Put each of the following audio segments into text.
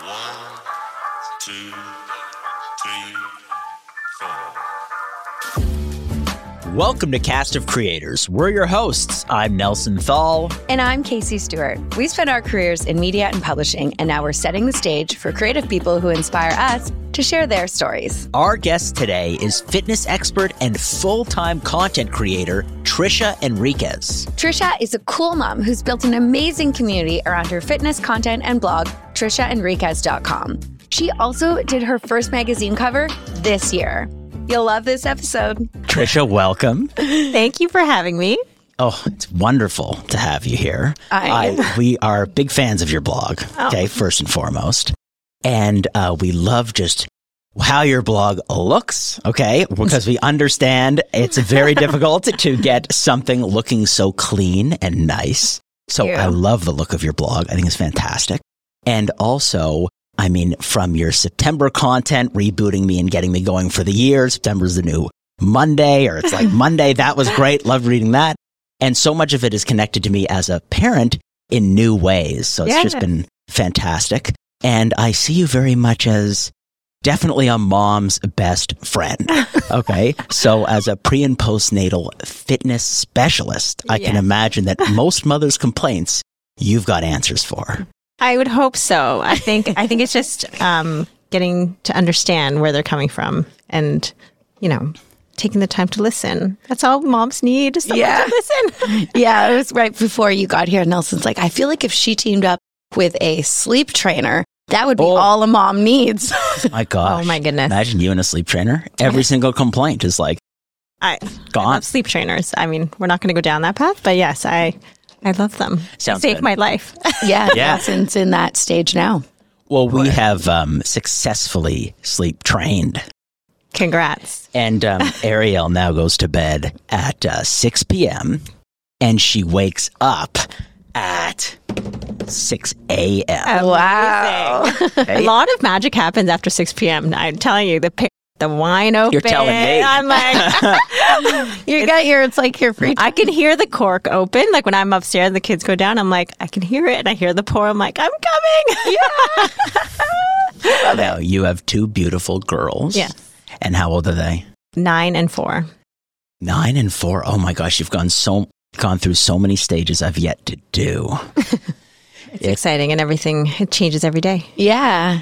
One, two, three, four. Welcome to Cast of Creators. We're your hosts. I'm Nelson Thal. And I'm Casie Stewart. We spent our careers in media and publishing, and now we're setting the stage for creative people who inspire us to share their stories. Our guest today is fitness expert and full time content creator, Trisha Enriquez. Trisha is a cool mom who's built an amazing community around her fitness content and blog, TrishaEnriquez.com. She also did her first magazine cover this year. You'll love this episode. Trisha, welcome. Thank you for having me. Oh, it's wonderful to have you here. I- we are big fans of your blog, Oh. okay, first and foremost. And uh, we love just how your blog looks, okay, because we understand it's very difficult to get something looking so clean and nice. So. I love the look of your blog. I think it's fantastic. And also, I mean, from your September content, rebooting me and getting me going for the year, September's the new Monday, or it's like Monday. That was great. Love reading that. And so much of it is connected to me as a parent in new ways. So it's just been fantastic. And I see you very much as definitely a mom's best friend. Okay. so as a pre and postnatal fitness specialist, I can imagine that most mothers' complaints you've got answers for. I would hope so. I think I think it's just um, getting to understand where they're coming from, and you know, taking the time to listen. That's all moms need. Is someone Yeah. to listen. Yeah, it was right before you got here. Nelson's like, I feel like if she teamed up with a sleep trainer, that would be Oh. all a mom needs. My gosh. Oh my goodness. Imagine you and a sleep trainer. Every single complaint is like I gone. love sleep trainers. I mean, we're not going to go down that path, but yes, I I love them. Sounds they saved good. my life. yeah, Yeah. Nelson's in that stage now. Well, we have um, successfully sleep trained. Congrats. And um, Ariel now goes to bed at uh, 6 p.m. and she wakes up at 6 a.m. Wow. A lot of magic happens after 6 p.m. I'm telling you, the pic- the wine open. You're telling me. I'm like, You got your, it's like your free I can hear the cork open. Like when I'm upstairs and the kids go down, I'm like, I can hear it. And I hear the pour. I'm like, I'm coming. Yeah. Now, you have two beautiful girls. Yeah. And how old are they? Nine and four. Nine and four. Oh my gosh, you've gone so gone through so many stages I've yet to do. It's exciting and everything, it changes every day. Yeah.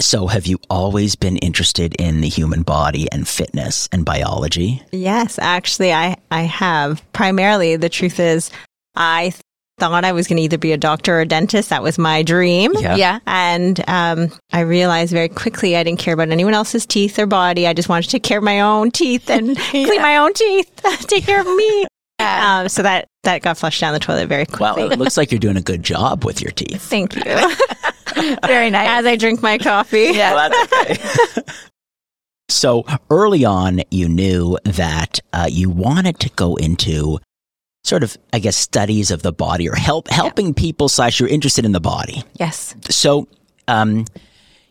So, have you always been interested in the human body and fitness and biology? Yes, actually, I, I have. Primarily, the truth is, I thought I was going to either be a doctor or a dentist. That was my dream. Yeah. Yeah. And um, I realized very quickly I didn't care about anyone else's teeth or body. I just wanted to take care of my own teeth and clean my own teeth, take care of me. Yeah. Um, so that that got flushed down the toilet very quickly. Well, quickly. it looks like you're doing a good job with your teeth. Thank you. Very nice. As I drink my coffee. Yeah. Well, that's okay. so early on, you knew that uh, you wanted to go into sort of, I guess, studies of the body or help helping people. Slash, you're interested in the body. Yes. So, um,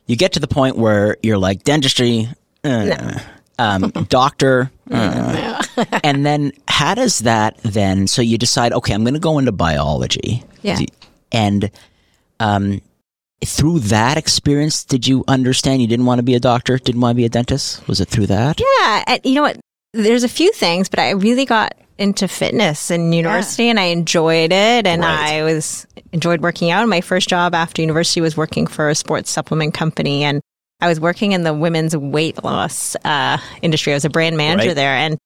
you get to the point where you're like dentistry, uh, um, doctor, uh, and then how does that then? So you decide, okay, I'm going to go into biology. Yeah. And um, through that experience, did you understand you didn't want to be a doctor, didn't want to be a dentist? Was it through that? Yeah, and you know what? There's a few things, but I really got into fitness in university, and I enjoyed it, and Right. I was enjoyed working out. My first job after university was working for a sports supplement company, and I was working in the women's weight loss uh, industry. I was a brand manager Right. there, and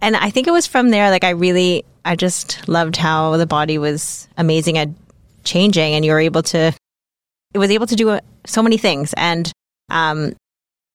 and I think it was from there. Like I really, I just loved how the body was amazing at changing, and you were able to, it was able to do uh, so many things, and um,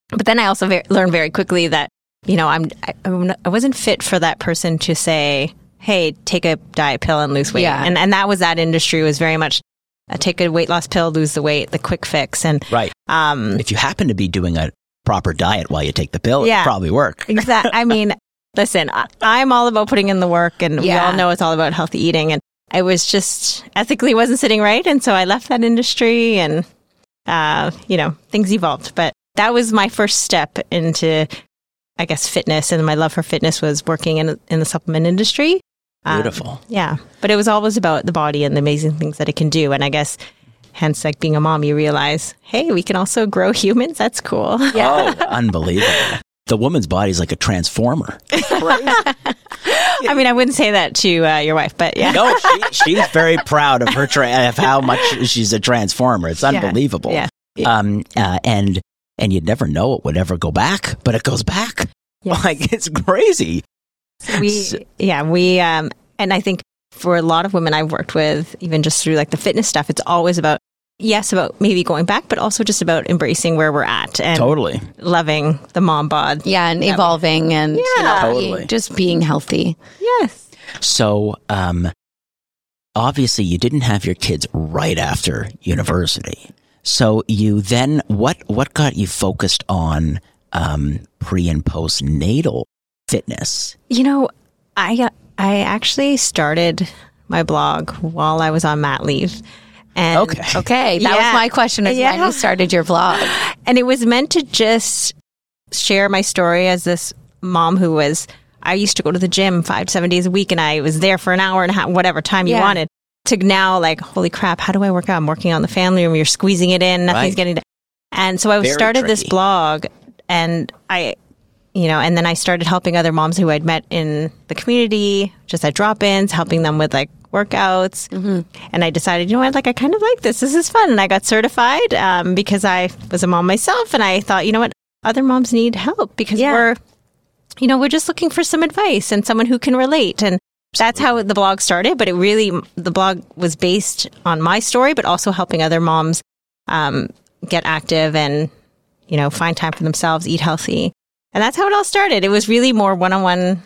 but then I also ve- learned very quickly that you know I'm I, I'm I wasn't fit for that person to say, hey, take a diet pill and lose weight, Yeah. and and that was that industry was very much uh, take a weight loss pill, lose the weight, the quick fix, and Right. um, If you happen to be doing a proper diet while you take the pill, Yeah. it probably work. Exactly. I mean, listen, I, I'm all about putting in the work, and we all know it's all about healthy eating. And I was just ethically wasn't sitting right, and so I left that industry, and uh, you know, things evolved. But that was my first step into, I guess, fitness, and my love for fitness was working in in the supplement industry. Um, Beautiful. yeah, but it was always about the body and the amazing things that it can do. And I guess hence like being a mom, you realize, hey, we can also grow humans. That's cool. Oh, unbelievable. The woman's body is like a transformer. I mean, I wouldn't say that to uh, your wife, but yeah. No, she, she's very proud of her tra- of how much she's a transformer. It's unbelievable. Yeah. Um, uh, and and you'd never know it would ever go back, but it goes back. Yes. Like it's crazy. we yeah we um and i think for a lot of women i've worked with even just through like the fitness stuff it's always about yes about maybe going back but also just about embracing where we're at and Totally. loving the mom bod Yeah, and evolving and you know, Totally. just being healthy. yes So, um, obviously, you didn't have your kids right after university. So you then what what got you focused on um, pre and postnatal fitness? you know i uh, i actually started my blog while i was on mat leave and Okay. Okay, that Yeah. was my question. Is when Yeah. you started your vlog? and it was meant to just share my story as this mom who was I used to go to the gym five to seven days a week and I was there for an hour and a half, whatever time you wanted. To now, like, holy crap, how do I work out? I'm working on the family room. You're squeezing it in. Nothing's Right. getting. done. And so I Very started this blog, and I, you know, and then I started helping other moms who I'd met in the community, just at drop-ins, helping them with like workouts. And I decided, you know what, like I kind of like this. This is fun. And I got certified um, because I was a mom myself, and I thought, you know what, other moms need help because Yeah. we're, you know, we're just looking for some advice and someone who can relate. And that's how the blog started. But it really, the blog was based on my story, but also helping other moms um, get active and, you know, find time for themselves, eat healthy. And that's how it all started. It was really more one on one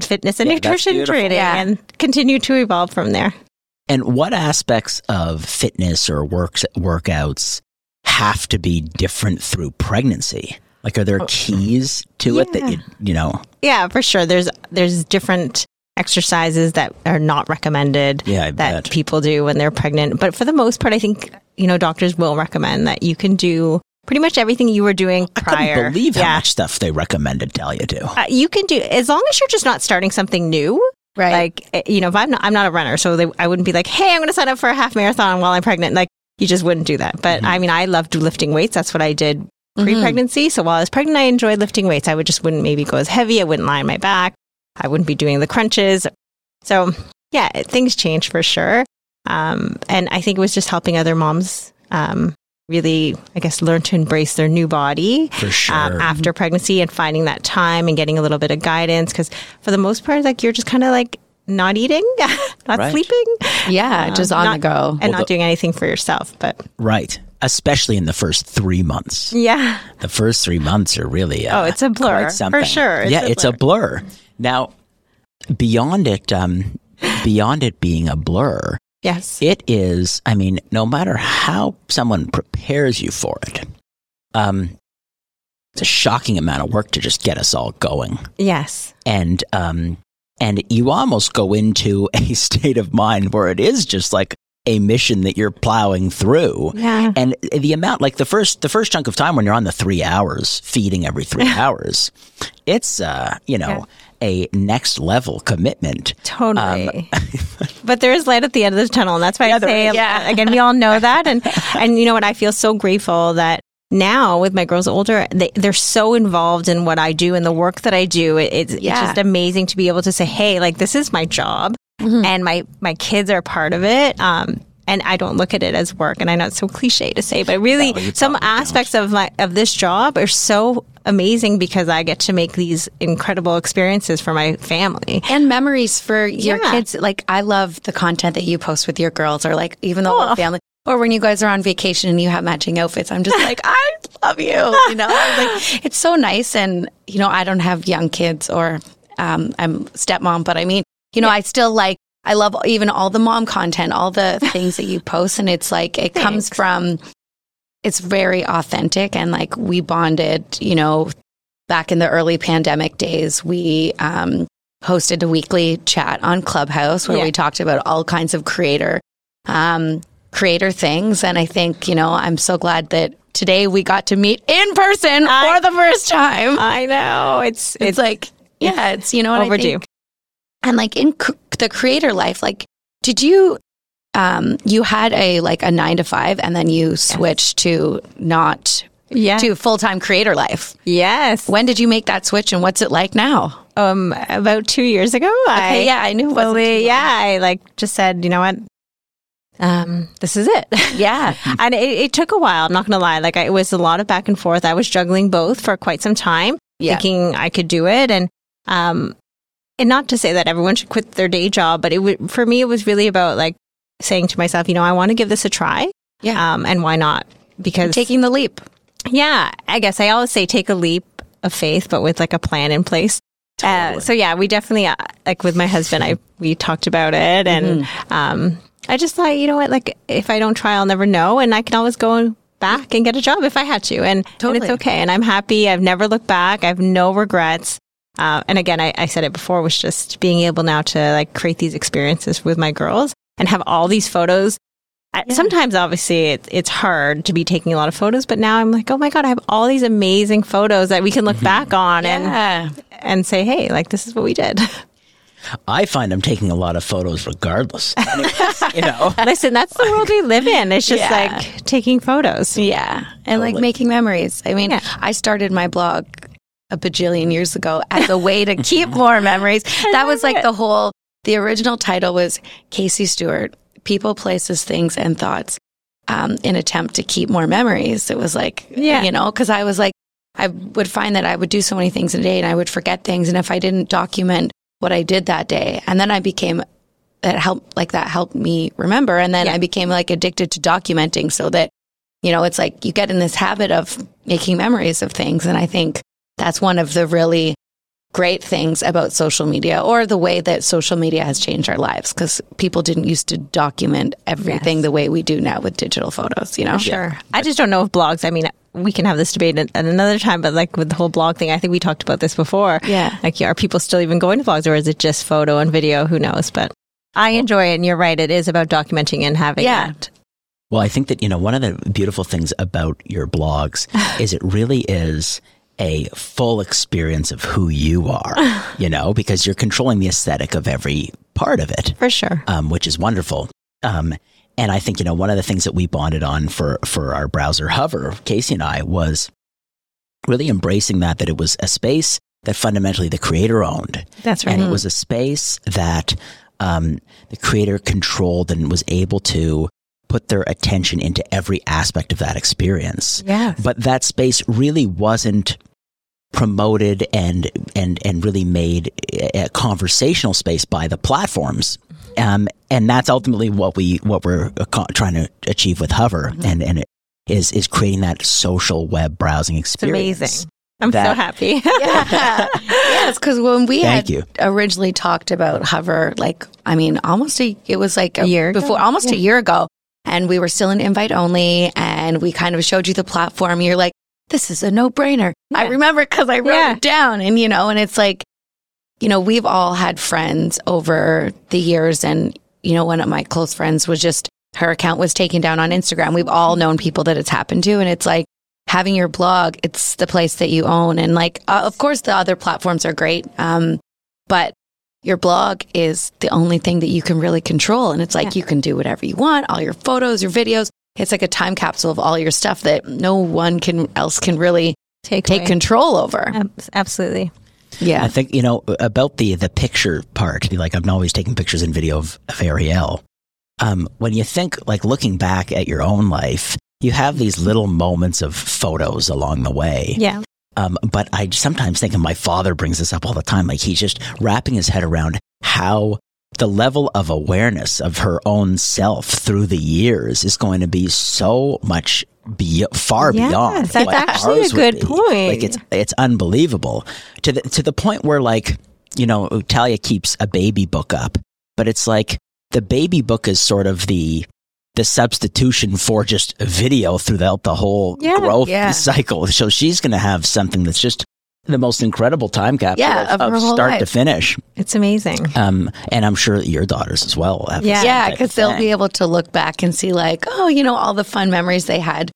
fitness and Yeah, nutrition beautiful. training Yeah. and continue to evolve from there. And what aspects of fitness or works workouts have to be different through pregnancy? Like, are there oh. keys to it that Oh. You you know? Yeah, for sure. There's there's different exercises that are not recommended Yeah, that bet. people do when they're pregnant. But for the most part, I think you know doctors will recommend that you can do pretty much everything you were doing I prior. couldn't believe how much stuff they recommended tell you to. Uh, you can do as long as you're just not starting something new. Right. Like eh, you know, if I'm not, I'm not a runner, so they, I wouldn't be like, hey, I'm going to sign up for a half marathon while I'm pregnant. Like you just wouldn't do that. But I mean, I loved lifting weights. That's what I did pre-pregnancy. So while I was pregnant, I enjoyed lifting weights. I would just wouldn't maybe go as heavy. I wouldn't lie on my back. I wouldn't be doing the crunches. So yeah, things change for sure. Um, and I think it was just helping other moms um, really, I guess, learn to embrace their new body For sure. um, after pregnancy and finding that time and getting a little bit of guidance. Because for the most part, like you're just kind of like not eating, not Right. sleeping, yeah, just on not- the go. and Well, not doing anything for yourself. But right. Especially in the first three months. yeah, The first three months are really uh, Oh, it's a blur, quite something. for sure. It's yeah, a it's a blur. Now, beyond it, um, beyond it being a blur, yes, it is. I mean, no matter how someone prepares you for it, um, it's a shocking amount of work to just get us all going, yes, and um, and you almost go into a state of mind where it is just like a mission that you're plowing through. yeah, And the amount, like the first, the first chunk of time when you're on the three hours feeding every three hours, it's, uh, you know, a next level commitment. totally. but there is light at the end of the tunnel, and that's why I say is. yeah. again, we all know that, and and you know what? I feel so grateful that. Now, with my girls older, they, they're so involved in what I do and the work that I do. It, it's, it's just amazing to be able to say, "Hey, like this is my job, and my my kids are part of it." Um, and I don't look at it as work. And I know it's so cliche to say, but really, No, some don't. aspects of my of this job are so amazing because I get to make these incredible experiences for my family. and memories for your Yeah. kids. Like I love the content that you post with your girls, or like even the Oh. whole family, or when you guys are on vacation and you have matching outfits. I'm just like, I love you. You know, like it's so nice. And you know, I don't have young kids, or um, I'm stepmom, but I mean, you know, I still like. I love even all the mom content, all the things that you post, and it's like it comes from. It's very authentic, and like we bonded, you know, back in the early pandemic days, we um, hosted a weekly chat on Clubhouse where Yeah. we talked about all kinds of creator um, creator things. And I think you know I'm so glad that today we got to meet in person I- for the first time. I know it's it's, like yeah, it's you know what I overdue. And like in c- the creator life, like did you um, you had a like a nine to five, and then you switched to not Yeah. to full time creator life. Yes. When did you make that switch, and what's it like now? Um, about two years ago. I, yeah, I knew Fully, yeah, I like just said, you know what? Um, this is it. Yeah, and it, it took a while. I'm not gonna lie. Like I, it was a lot of back and forth. I was juggling both for quite some time, Yeah. thinking I could do it, and um, and not to say that everyone should quit their day job, but it w- for me it was really about like saying to myself, you know, I want to give this a try. Yeah. Um, and why not? Because taking the leap. yeah, I guess I always say take a leap of faith, but with like a plan in place. Uh, so yeah, we definitely uh, like with my husband. I we talked about it, and um, I just thought, you know what, like if I don't try, I'll never know, and I can always go back and get a job if I had to, and, and Totally. it's okay. And I'm happy. I've never looked back. I have no regrets. Uh, and again, I, I said it before, was just being able now to like create these experiences with my girls and have all these photos. I- Sometimes, obviously, it, it's hard to be taking a lot of photos, but now I'm like, oh my god, I have all these amazing photos that we can look back on and Yeah, and say, hey, like this is what we did. I find I'm taking a lot of photos regardless. Anyways, you know. Listen, that's the world we live in. It's just Yeah. like taking photos. yeah, and like making memories. I mean, Yeah. I started my blog a bajillion years ago as a way to keep more memories. That was like the whole. The original title was Casie Stewart: People, Places, Things, and Thoughts. Um, in attempt to keep more memories, it was like, Yeah. you know, because I was like, I would find that I would do so many things in a day, and I would forget things, and if I didn't document what I did that day, and then I became that helped like that helped me remember, and then Yeah. I became like addicted to documenting, so that you know, it's like you get in this habit of making memories of things. And I think that's one of the really great things about social media or the way that social media has changed our lives because people didn't used to document everything the way we do now with digital photos, you know? Sure. I just don't know if blogs, I mean, we can have this debate at, at another time, but like with the whole blog thing, I think we talked about this before. Yeah. Like, are people still even going to blogs or is it just photo and video? Who knows? But I enjoy it. And you're right. It is about documenting and having Yeah. that. Well, I think that, you know, one of the beautiful things about your blogs is it really is a full experience of who you are, you know, because you're controlling the aesthetic of every part of it, For sure. um, which is wonderful. Um, and I think, you know, one of the things that we bonded on for, for our browser Hvr, Casie and I, was really embracing that, that it was a space that fundamentally the creator owned. That's right. And it was a space that um, the creator controlled and was able to put their attention into every aspect of that experience. Yes. But that space really wasn't promoted and and and really made a a conversational space by the platforms. Um, and that's ultimately what we what we're trying to achieve with Hvr, and and it is is creating that social web browsing experience. It's experience. amazing. I'm so happy. Yeah. yes, because when we Thank had you. originally talked about Hvr, like I mean, almost a it was like A year ago? before, almost a year ago, and we were still in invite only, and we kind of showed you the platform. You're like, this is a no brainer. I remember because I wrote Yeah. it down, and you know, and it's like, you know, we've all had friends over the years, and you know, one of my close friends was just her account was taken down on Instagram. We've all known people that it's happened to, and it's like having your blog. It's the place that you own, and like, uh, of course, the other platforms are great, um, but your blog is the only thing that you can really control, and it's like you can do whatever you want, all your photos, your videos. It's like a time capsule of all your stuff that no one can else can really Take, take away. control over. Absolutely. Yeah. I think you know about the the picture part. Like I'm always taking pictures and video of, of Ariel. Um, when you think like looking back at your own life, you have these little moments of photos along the way. Yeah. Um, but I sometimes think, and my father brings this up all the time, like he's just wrapping his head around how the level of awareness of her own self through the years is going to be so much be- far Yes, beyond. that's actually a good point. Like it's it's unbelievable to the to the point where like you know Talia keeps a baby book up, but it's like the baby book is sort of the the substitution for just video throughout the whole Yeah. growth Yeah. cycle. So she's going to have something that's just the most incredible time capsule Yeah, of, of of whole start to finish. It's amazing. Um, and I'm sure that your daughters as well. have Yeah. yeah, because they'll be able to look back and see like, oh, you know, all the fun memories they had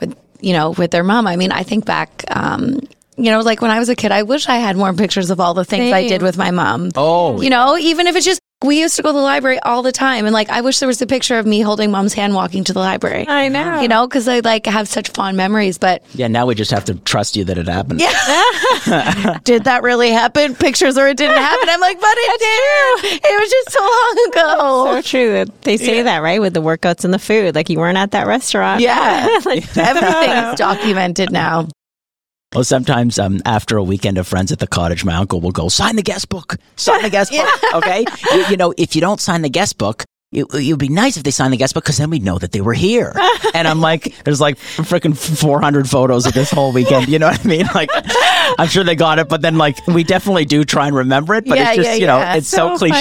with, you know, with their mom. I mean, I think back, um, you know, like when I was a kid, I wish I had more pictures of all the things I did with my mom. Oh, You know, even if it's just we used to go to the library all the time. And like, I wish there was a picture of me holding mom's hand walking to the library. I know. You know, because I like have such fond memories. But Yeah, now we just have to trust you that it happened. Yeah. did that really happen? Pictures or it didn't happen? I'm like, but it did. It was just so long ago. so true that they say that right with the workouts and the food. Like you weren't at that restaurant. Yeah. like, Everything's documented now. Well, sometimes um, after a weekend of friends at the cottage, my uncle will go, sign the guest book, sign the guest book. Okay. You, you know, if you don't sign the guest book, it, it would be nice if they signed the guest book because then we'd know that they were here. and I'm like, there's like freaking 400 photos of this whole weekend. You know what I mean? Like, I'm sure they got it, but then like we definitely do try and remember it. But Yeah, it's just, yeah, you know, yeah. it's so, cliche.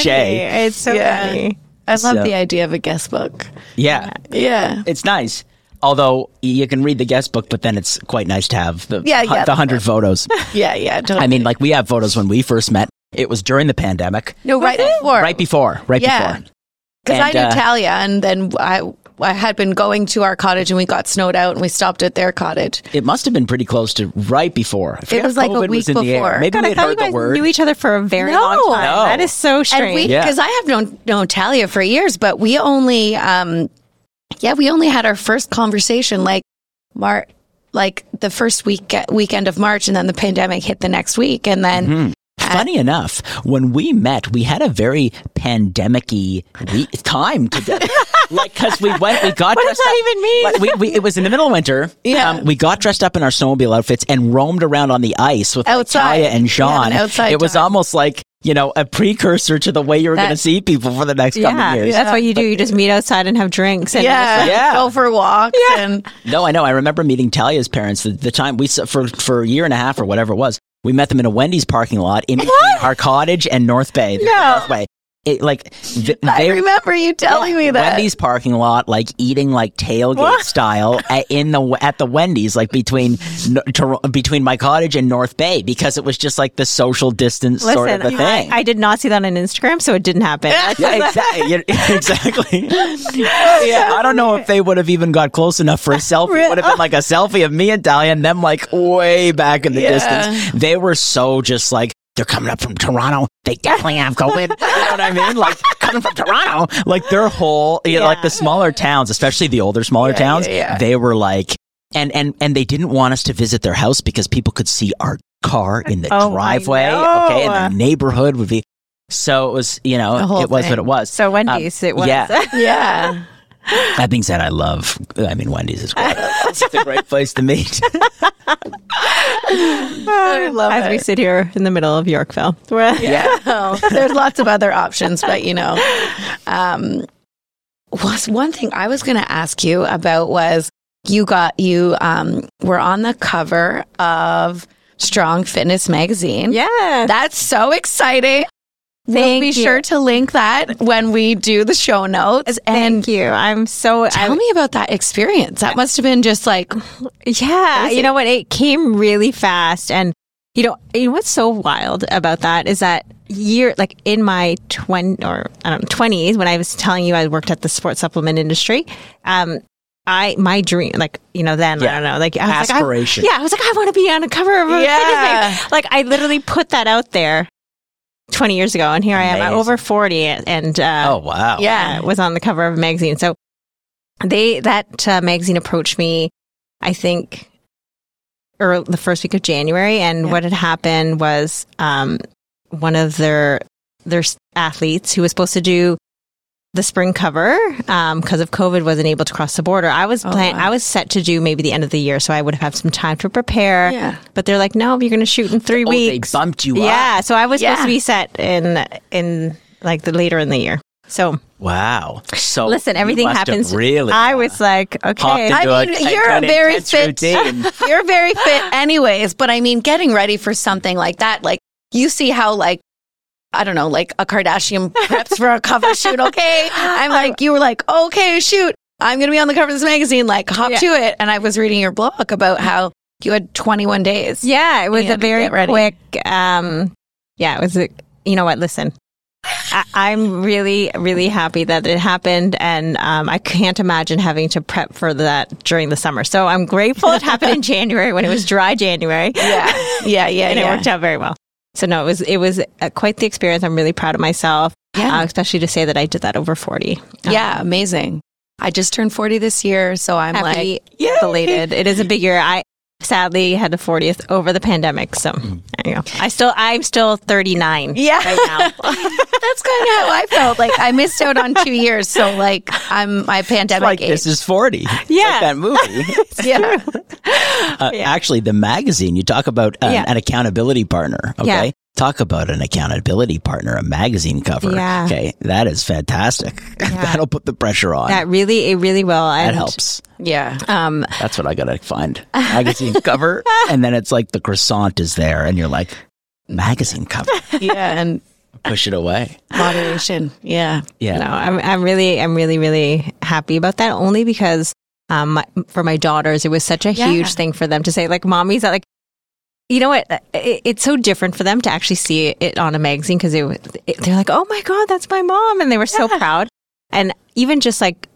funny. It's so funny. I love So- the idea of a guest book. Yeah. Yeah. It's nice. Although you can read the guest book, but then it's quite nice to have the, Yeah, yeah, the 100 photos. Yeah, yeah. Totally. I mean, like we have photos when we first met. It was during the pandemic. no, right before. Right before. Right Yeah. before. Because I knew uh, Talia, and then I I had been going to our cottage, and we got snowed out, and we stopped at their cottage. It must have been pretty close to right before. I forget was like a COVID was week in the air. before. Maybe God, we I had thought you heard the guys word. knew each other for a very No. long time. No. That is so And strange. we, Yeah. because I have known known Talia for years, but we only, um, yeah, we only had our first conversation like Mar, like the first week weekend of March, and then the pandemic hit the next week, and then Mm-hmm. Funny enough, when we met, we had a very pandemic-y time together. like, because we went, we got What does that up. even mean? Like, we, we, it was in the middle of winter. Um, Yeah. we got dressed up in our snowmobile outfits and roamed around on the ice with like, Outside. Taya and Sean. an outside it was almost like, you know, a precursor to the way you're going to see people for the next yeah, couple years. that's what you do. You just meet outside and have drinks. And yeah, Yeah. go for walks, and No, I know. I remember meeting Talia's parents the, the time we for for a year and a half or whatever it was. We met them in a Wendy's parking lot in our cottage and North Bay. No. North Bay. It, like th- I they remember you telling me that. Wendy's parking lot, like eating like tailgate What? style at, in the at the Wendy's, like between Tor- between my cottage and North Bay, because it was just like the social distance sort of a thing. I, I did not see that on Instagram, so it didn't happen. yeah, exactly. Exactly. yeah, I don't know if they would have even got close enough for a selfie. It would have been like a selfie of me and Dahlia and them like way back in the Yeah. distance. They were so just like, they're coming up from Toronto. They definitely have COVID. you know what I mean? Like coming from Toronto, like their whole, you know, like the smaller towns, especially the older, smaller Yeah, towns, yeah, yeah. they were like, and and and they didn't want us to visit their house because people could see our car in the Oh, driveway. Okay, and the neighborhood would be. So it was, you know, it was thing. what it was. So Wendy's, it was. Um, yeah. yeah. That being said, I love. I mean, Wendy's is great. it's a great place to meet. I love As we sit here in the middle of Yorkville. We're- Yeah. Oh, there's lots of other options, but you know, um, was one thing I was going to ask you about was you got you um, were on the cover of Strong Fitness magazine. Yeah. That's so exciting. We'll be you. sure to link that when we do the show notes. And Thank you. I'm so. tell I, me about that experience. That must have been just like, Yeah, Crazy. you know what? It came really fast, and you know, you know what's so wild about that is that year, like in my twenty or I don't know twenties, when I was telling you I worked at the sports supplement industry, um. I my dream like you know then Yeah. I don't know like I was Aspiration. like I, yeah I was like I want to be on a cover of a Yeah. fitness magazine. like I literally put that out there twenty years ago and here I am I'm Amazing. over forty and uh, Oh wow! yeah. was on the cover of a magazine. So they that uh, magazine approached me, I think, or the first week of January, and Yeah. what had happened was um, one of their their athletes who was supposed to do the spring cover um, because of COVID wasn't able to cross the border. I was Oh, plan- wow. I was set to do maybe the end of the year, so I would have had some time to prepare. Yeah. But they're like, no, you're going to shoot in three Oh, they weeks. bumped you up. yeah. So I was supposed to be set in in like the later in the year. So Wow. So Listen, everything happens. Really, I was like, okay. into I a- mean, a- you're a very fit. You're very fit, anyways. But I mean, getting ready for something like that, like you see how like. I don't know, like a Kardashian preps for a cover shoot. Okay. I'm like, you were like, okay, shoot. I'm going to be on the cover of this magazine. Like, hop Yeah. to it. And I was reading your blog about how you had 21 days. yeah, it was a very quick. Um, yeah, it was. A, you know what? Listen, I, I'm really, really happy that it happened, and um, I can't imagine having to prep for that during the summer. So I'm grateful it happened in January when it was dry January. Yeah. Yeah. Yeah. and it worked out very well. So no, it was it was uh, quite the experience. I'm really proud of myself. Yeah. uh, especially to say that I did that over 40. Yeah, amazing. I just turned 40 this year, so I'm Happy, like, belated. It is a big year. I sadly had the 40th over the pandemic. So there you go. I still, I'm still 39 Yeah. right now. that's kind of how I felt. Like I missed out on two years, so like I'm my pandemic like age. this is 40. Yeah. like that movie. yeah. Uh, Actually, the magazine, you talk about an, Yeah. an accountability partner. Okay. Yeah. Talk about an accountability partner, a magazine cover. Yeah. Okay. That is fantastic. That'll put the pressure on. That really, it really will. that And, helps. Yeah. Um, That's what I got to find. Magazine cover. And then it's like the croissant is there, and you're like, magazine cover. Yeah. And Push it away. moderation. Yeah. Yeah. No, I'm, I'm really, I'm really, really happy about that. Only because, um, my, for my daughters, it was such a Yeah. huge thing for them to say, like, mommy's like, you know what? Uh, it, it's so different for them to actually see it on a magazine because it, it, they're like, oh my god, that's my mom, and they were so proud. And even just like,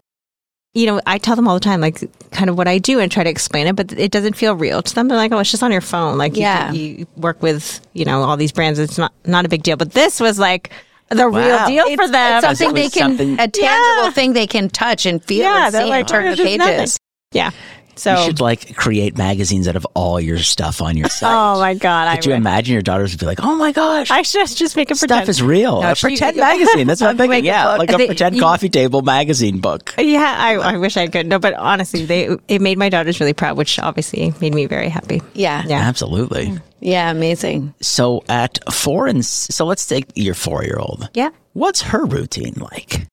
you know, I tell them all the time, like, kind of what I do and try to explain it, but it doesn't feel real to them. They're like, oh, it's just on your phone. Like, Yeah. you, work with, you know, all these brands. It's not not a big deal. But this was like the Wow. real deal for them. It's something they can, something- a tangible Yeah. thing they can touch and feel Yeah, and they're see like, and turn "Oh, the there's nothing." pages. Yeah. So, You should like create magazines out of all your stuff on your site. oh my god, Could you I, imagine your daughters would be like, oh my gosh, I should just make a pretend stuff pretend. is real. a she- pretend magazine. That's what I'm thinking. Yeah, book. like a They- pretend you- coffee table magazine book. yeah, I, I wish I could. No, but honestly, they it made my daughters really proud, which obviously made me very happy. Yeah. Yeah. Absolutely. Mm. Yeah. Amazing. So at four and so let's take your four year old. Yeah. What's her routine like?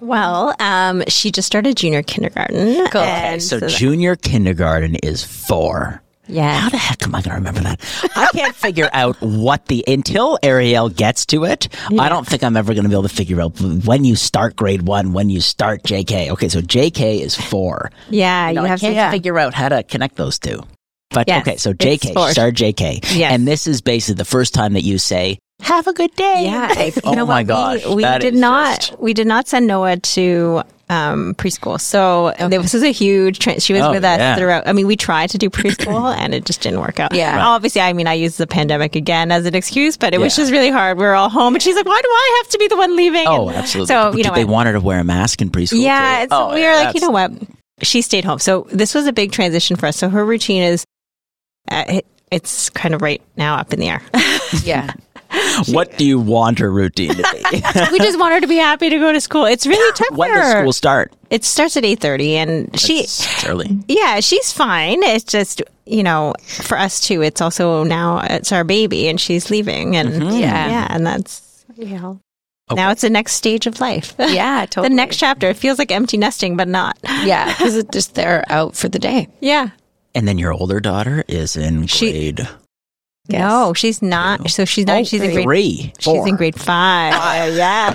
Well, um, she just started junior kindergarten. Cool. and So that- junior kindergarten is four. yeah, How the heck am I going to remember that? I can't figure out what the until Ariel gets to it. I don't think I'm ever going to be able to figure out when you start grade one, when you start JK. Okay, so JK is four. yeah, No, you I have can't to. Yeah. figure out how to connect those two. But Yes, okay, so JK, started JK, Yes. and this is basically the first time that you say, "Have a good day." Yeah, I- oh you know my what? gosh, we, we did not just- we did not send Noah to um, preschool. So this was a huge. Tra- she was Oh, with us yeah. throughout. I mean, we tried to do preschool and it just didn't work out. Yeah. Right. obviously, I mean, I used the pandemic again as an excuse, but it was just really hard. We were all home, and she's like, "Why do I have to be the one leaving?" Oh, And absolutely. So you know, they I- want to wear a mask in preschool? yeah, too? so Oh, we yeah, were like, you know what? She stayed home. So this was a big transition for us. So her routine is, uh, it, it's kind of right now up in the air. Yeah. What do you want her routine to be? we just want her to be happy to go to school. It's really tough when for does school start? It starts at eight thirty, and she, It's early. yeah, she's fine. It's just you know, for us too. It's also now it's our baby, and she's leaving, and mm-hmm. Yeah. yeah, and that's yeah. know. Now it's the next stage of life. Yeah. Totally. the next chapter. It feels like empty nesting, but not. Yeah. Because it's just they're out for the day. Yeah. And then your older daughter is in She- grade No, she's not. So she's not. Oh, she's in grade. three. She's four. in grade five. yeah.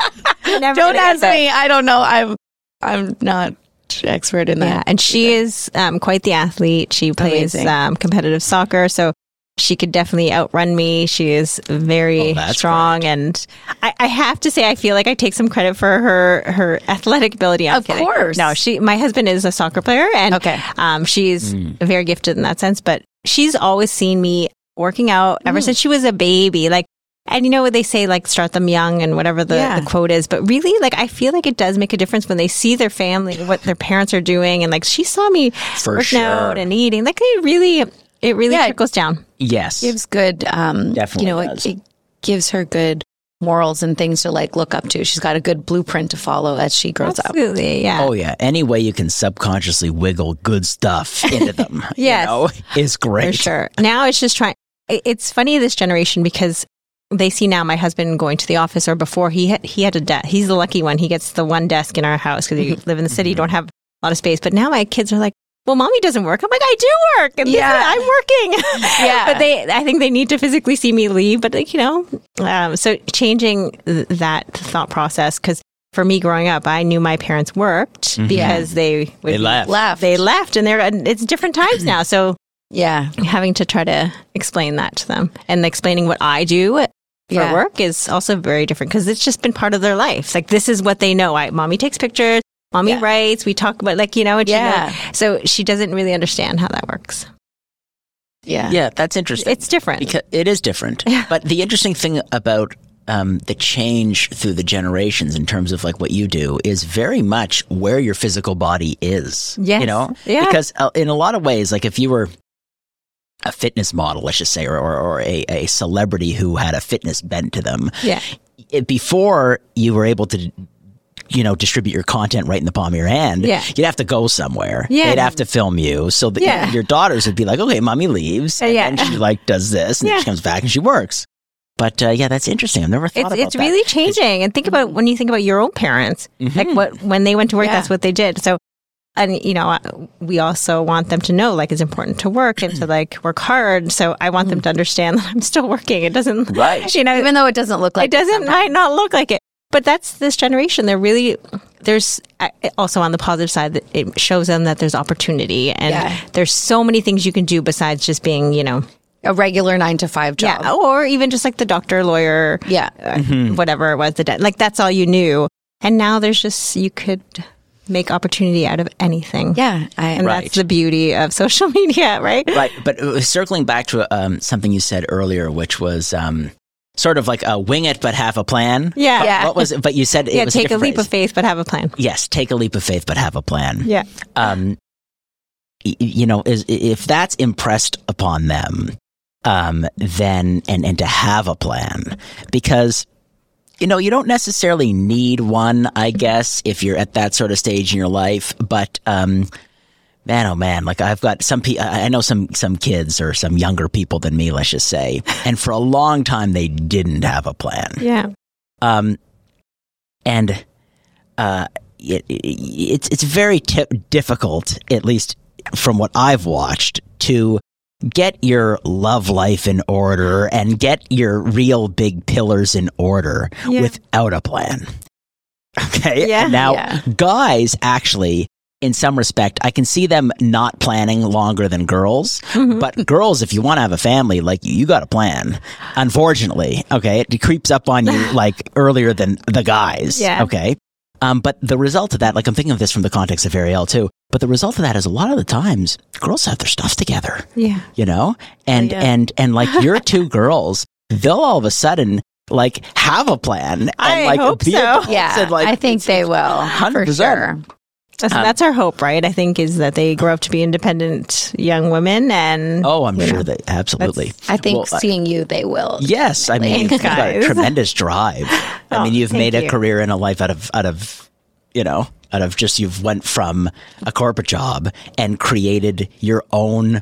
You're never Don't ask me. I don't know. I'm I'm not expert in that. Yeah, and she is um, quite the athlete. She plays um, competitive soccer, so she could definitely outrun me. She is very Oh, that's strong, and I, I have to say, I feel like I take some credit for her her athletic ability. I'm Of kidding. course. no. She, my husband is a soccer player, and Okay. um, she's very gifted in that sense. But she's always seen me working out ever Mm. since she was a baby, like. And you know what they say, like start them young and whatever the, Yeah. the quote is. But really, like I feel like it does make a difference when they see their family, what their parents are doing, and like she saw me For working sure. out and eating. Like it really, it really Yeah. trickles down. Yes. gives good um Definitely you know it, it gives her good morals and things to like look up to she's got a good blueprint to follow as she grows up Absolutely, yeah. Oh yeah. Any way you can subconsciously wiggle good stuff into them, yeah, you know, is great. for sure. Now it's just trying. It- It's funny this generation because they see now my husband going to the office, or before he had, he had a desk. He's the lucky one. He gets the one desk in our house because you mm-hmm. live in the city, you mm-hmm. don't have a lot of space. But now my kids are like. Well, mommy doesn't work. I'm like, I do work, and Yeah. I'm working. Yeah. but they, I think they need to physically see me leave. But like, you know, um, so changing th- that thought process because for me growing up, I knew my parents worked mm-hmm. because they would They left. left they left and they're and it's different times now so yeah having to try to explain that to them and explaining what i do for Yeah. work is also very different because it's just been part of their life like this is what they know I, mommy takes pictures mommy Yeah. writes we talk about like you know, and she Yeah. knows- so she doesn't really understand how that works yeah Yeah, that's interesting. it's different because it is different. Yeah. But the interesting thing about um, the change through the generations in terms of like what you do is very much where your physical body is. Yes. You know? Yeah. Because uh, in a lot of ways, like if you were a fitness model, let's just say, or, or, or a, a celebrity who had a fitness bent to them, Yeah. it, before you were able to you know distribute your content right in the palm of your hand Yeah. you'd have to go somewhere Yeah. they'd have to film you so that Yeah. your daughters would be like okay mommy leaves uh, and Yeah. then she like does this and Yeah. she comes back and she works but uh, yeah that's interesting i've never thought It's about it's that. really changing. And think about mm-hmm. when you think about your own parents, like mm-hmm. what when they went to work, Yeah. that's what they did. So, and you know, we also want them to know like it's important to work and to like work hard. So I want them to understand that I'm still working. It doesn't, Right. You know, Even though it doesn't look like it It doesn't sometimes. might not look like it but that's this generation they're really there's uh, also on the positive side that it shows them that there's opportunity and Yeah. there's so many things you can do besides just being you know a regular nine to five job. yeah or even just like the doctor lawyer Yeah. uh, whatever it was the de- like that's all you knew and now there's just you could make opportunity out of anything Yeah. I, and Right. that's the beauty of social media right right but uh, circling back to um, something you said earlier which was um, sort of like a wing it but have a plan yeah But Yeah. what was it but you said it yeah was take a different leap phrase. of faith but have a plan yes take a leap of faith but have a plan yeah um, you know, is if that's impressed upon them, um, then and and to have a plan because. You know, you don't necessarily need one, I guess, if you're at that sort of stage in your life. But um, man, oh man, like I've got some people. I know some some kids or some younger people than me, let's just say, and for a long time they didn't have a plan. yeah Um, and uh, it, it, it's it's very ti difficult, at least from what I've watched, to get your love life in order and get your real big pillars in order Yeah. without a plan. Okay. Yeah. Now, Yeah. guys actually. In some respect, I can see them not planning longer than girls. Mm-hmm. But girls, if you want to have a family, like you, you got a plan. Unfortunately, okay, it creeps up on you like earlier than the guys. Yeah. Okay. Um, but the result of that, like I'm thinking of this from the context of Ariel too. But the result of that is a lot of the times girls have their stuff together, yeah you know, and Yeah. and and like your two girls, they'll all of a sudden like have a plan and I like hope be so. yeah. and, like, I think they will. For 100%. sure. That's, Um, that's our hope, right? I think is that they grow up to be independent young women, and Oh, I'm sure know, that absolutely. I think Well, I- seeing you, they will. Yes, I mean you've got a tremendous drive. I Oh, mean, you've made a you. career and a life out of out of you know out of just you've went from a corporate job and created your own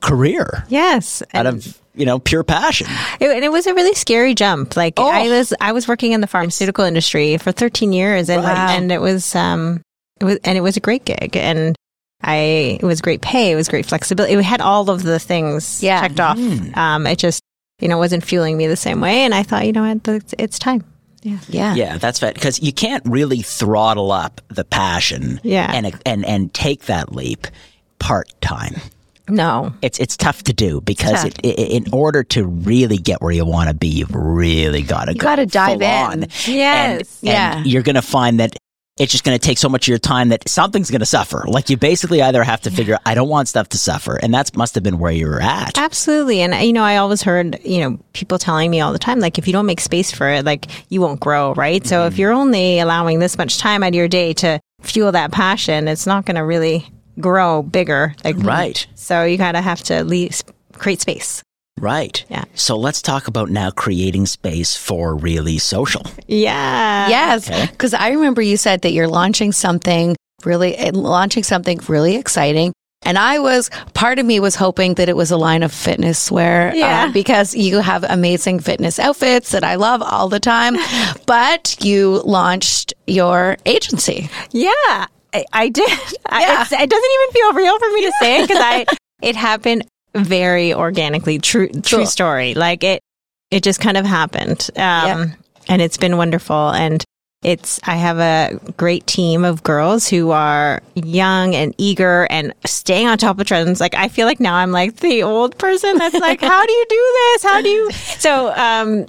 career yes, out of you know pure passion. it, and it was a really scary jump. Like Oh. I was, I was working in the pharmaceutical industry for 13 years, and Right. and it was, um, it was, and it was a great gig, and I, it was great pay, it was great flexibility, it had all of the things Yeah. checked off. Hmm. Um, it just, you know, wasn't fueling me the same way, and I thought, you know what, it's, it's time. Yeah. Yeah, Yeah, that's fair because you can't really throttle up the passion. Yeah. and and and take that leap part time. No, It's it's tough to do because Tough. it, in order to really get where you want to be, you've really got to go gotta dive full in. on. Yes. and, Yeah. and you're going to find that it's just going to take so much of your time that something's going to suffer. Like you basically either have to figure, I don't want stuff to suffer, and that must have been where you were at. Absolutely. And, you know, I always heard, you know, people telling me all the time, like, if you don't make space for it, like, you won't grow, right? So if mm-hmm. you're only allowing this much time out of your day to fuel that passion, it's not going to really grow bigger. Like, Right. So you kind of have to leave, create space. Right. Yeah. So let's talk about now creating space for really social. Yeah. Yes, because I remember you said that you're launching something really, eh, launching something really exciting. And I was, part of me was hoping that it was a line of fitness wear Yeah. um, because you have amazing fitness outfits that I love all the time. But you launched your agency. Yeah. I, I did. Yeah. it's, it doesn't even feel real for me to say it because I, it happened very organically. True, true Cool. story. Like it, it just kind of happened. Um, and it's been wonderful. And it's, I have a great team of girls who are young and eager and staying on top of trends. Like, I feel like now I'm like the old person that's like, how do you do this? How do you? So, um,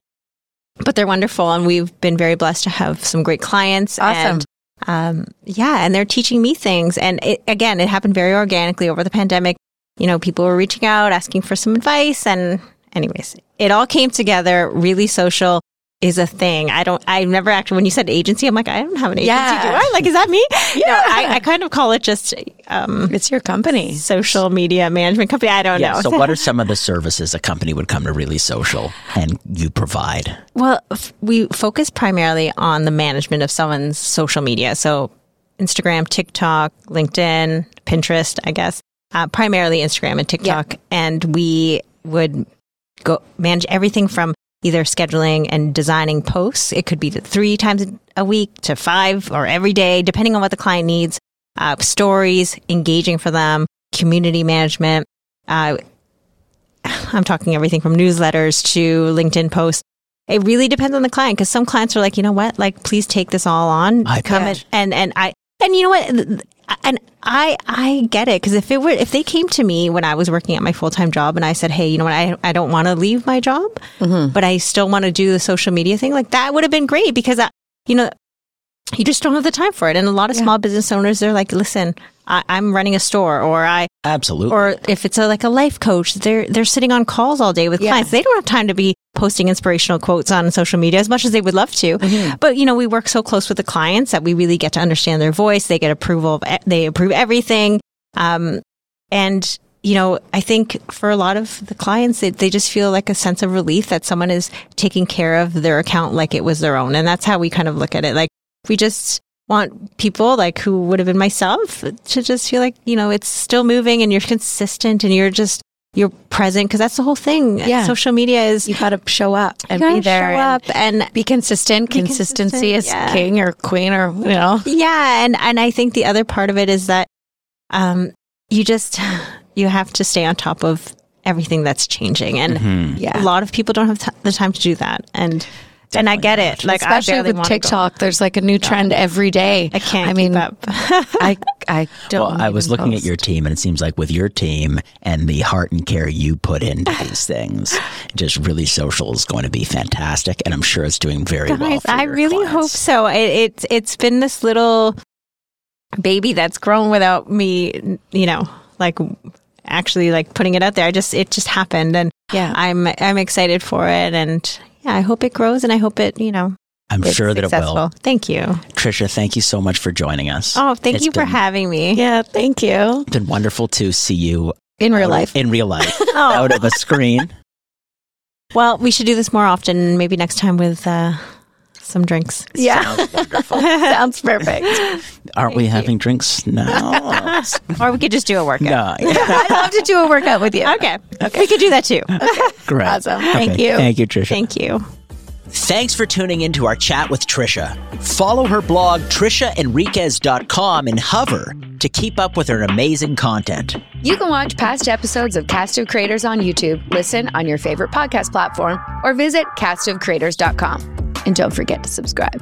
but they're wonderful. And we've been very blessed to have some great clients. Awesome. And, um, yeah, and they're teaching me things. And it, again, it happened very organically over the pandemic. You know, people were reaching out, asking for some advice. And, anyways, it all came together really social. is a thing. I don't. I never actually. When you said agency, I'm like, I don't have an agency. Yeah. Do I? Like, is that me? Yeah. No, I, I kind of call it just um, It's your company. social media management company. I don't Yeah. know. So, what are some of the services a company would come to Really Social and you provide? Well, f- we focus primarily on the management of someone's social media. So, Instagram, TikTok, LinkedIn, Pinterest, I guess. Uh, primarily Instagram and TikTok. And we would go manage everything from either scheduling and designing posts. It could be three times a week to five or every day, depending on what the client needs. Uh, stories, engaging for them, community management. Uh, I'm talking everything from newsletters to LinkedIn posts. It really depends on the client because some clients are like, you know what, like please take this all on, I come bet. and, and and I and you know what, and I I get it because if it were if they came to me when I was working at my full time job and I said, hey, you know what, I I don't want to leave my job, mm-hmm. but I still want to do the social media thing, like that would have been great because I, you know, you just don't have the time for it. And a lot of small business owners, they're like, listen, I, I'm running a store, or I Absolutely. or if it's a, like a life coach, they're they're sitting on calls all day with Yeah. clients. They don't have time to be posting inspirational quotes on social media as much as they would love to. But you know, we work so close with the clients that we really get to understand their voice. They get approval of they approve everything, um, and you know, I think for a lot of the clients, they, they just feel like a sense of relief that someone is taking care of their account like it was their own, and that's how we kind of look at it. Like we just want people like who would have been myself to just feel like you know it's still moving and you're consistent and you're just you're present because that's the whole thing Yeah. social media is You got to show up and be there. show and up and be consistent. Be Consistency consistent, is yeah. king or queen or, you know. yeah and and i think the other part of it is that um you just you have to stay on top of everything that's changing and Mm-hmm. Yeah. a lot of people don't have t- the time to do that and and i get it like Especially I with. TikTok, there's like a new trend every day. i can't I mean, keep up I I don't. Well, I was even looking at your team, and it seems like with your team and the heart and care you put into these things, just really social is going to be fantastic, and I'm sure it's doing very well. Guys, for I your really hope so. It, it's it's been this little baby that's grown without me, you know, like actually like putting it out there. I just it just happened, and Yeah. I'm I'm excited for it, and yeah, I hope it grows, and I hope it, you know, I'm sure that successful. it will. Thank you. Trisha, thank you so much for joining us. Oh, thank It's you for having me. Yeah, thank you. It's been wonderful to see you In real life. in real life, Oh. out of a screen. Well, we should do this more often. Maybe next time with uh, some drinks. Yeah. Sounds wonderful. Sounds perfect. Aren't we having drinks now? or we could just do a workout. no. I'd love to do a workout with you. Okay. We could do that too. Great. Awesome. Thank you. Thank you, Trisha. Thank you. Thanks for tuning into our chat with Trisha. Follow her blog, trishaenriquez.com, and Hvr to keep up with her amazing content. You can watch past episodes of Cast of Creators on YouTube, listen on your favorite podcast platform, or visit castofcreators.com. And don't forget to subscribe.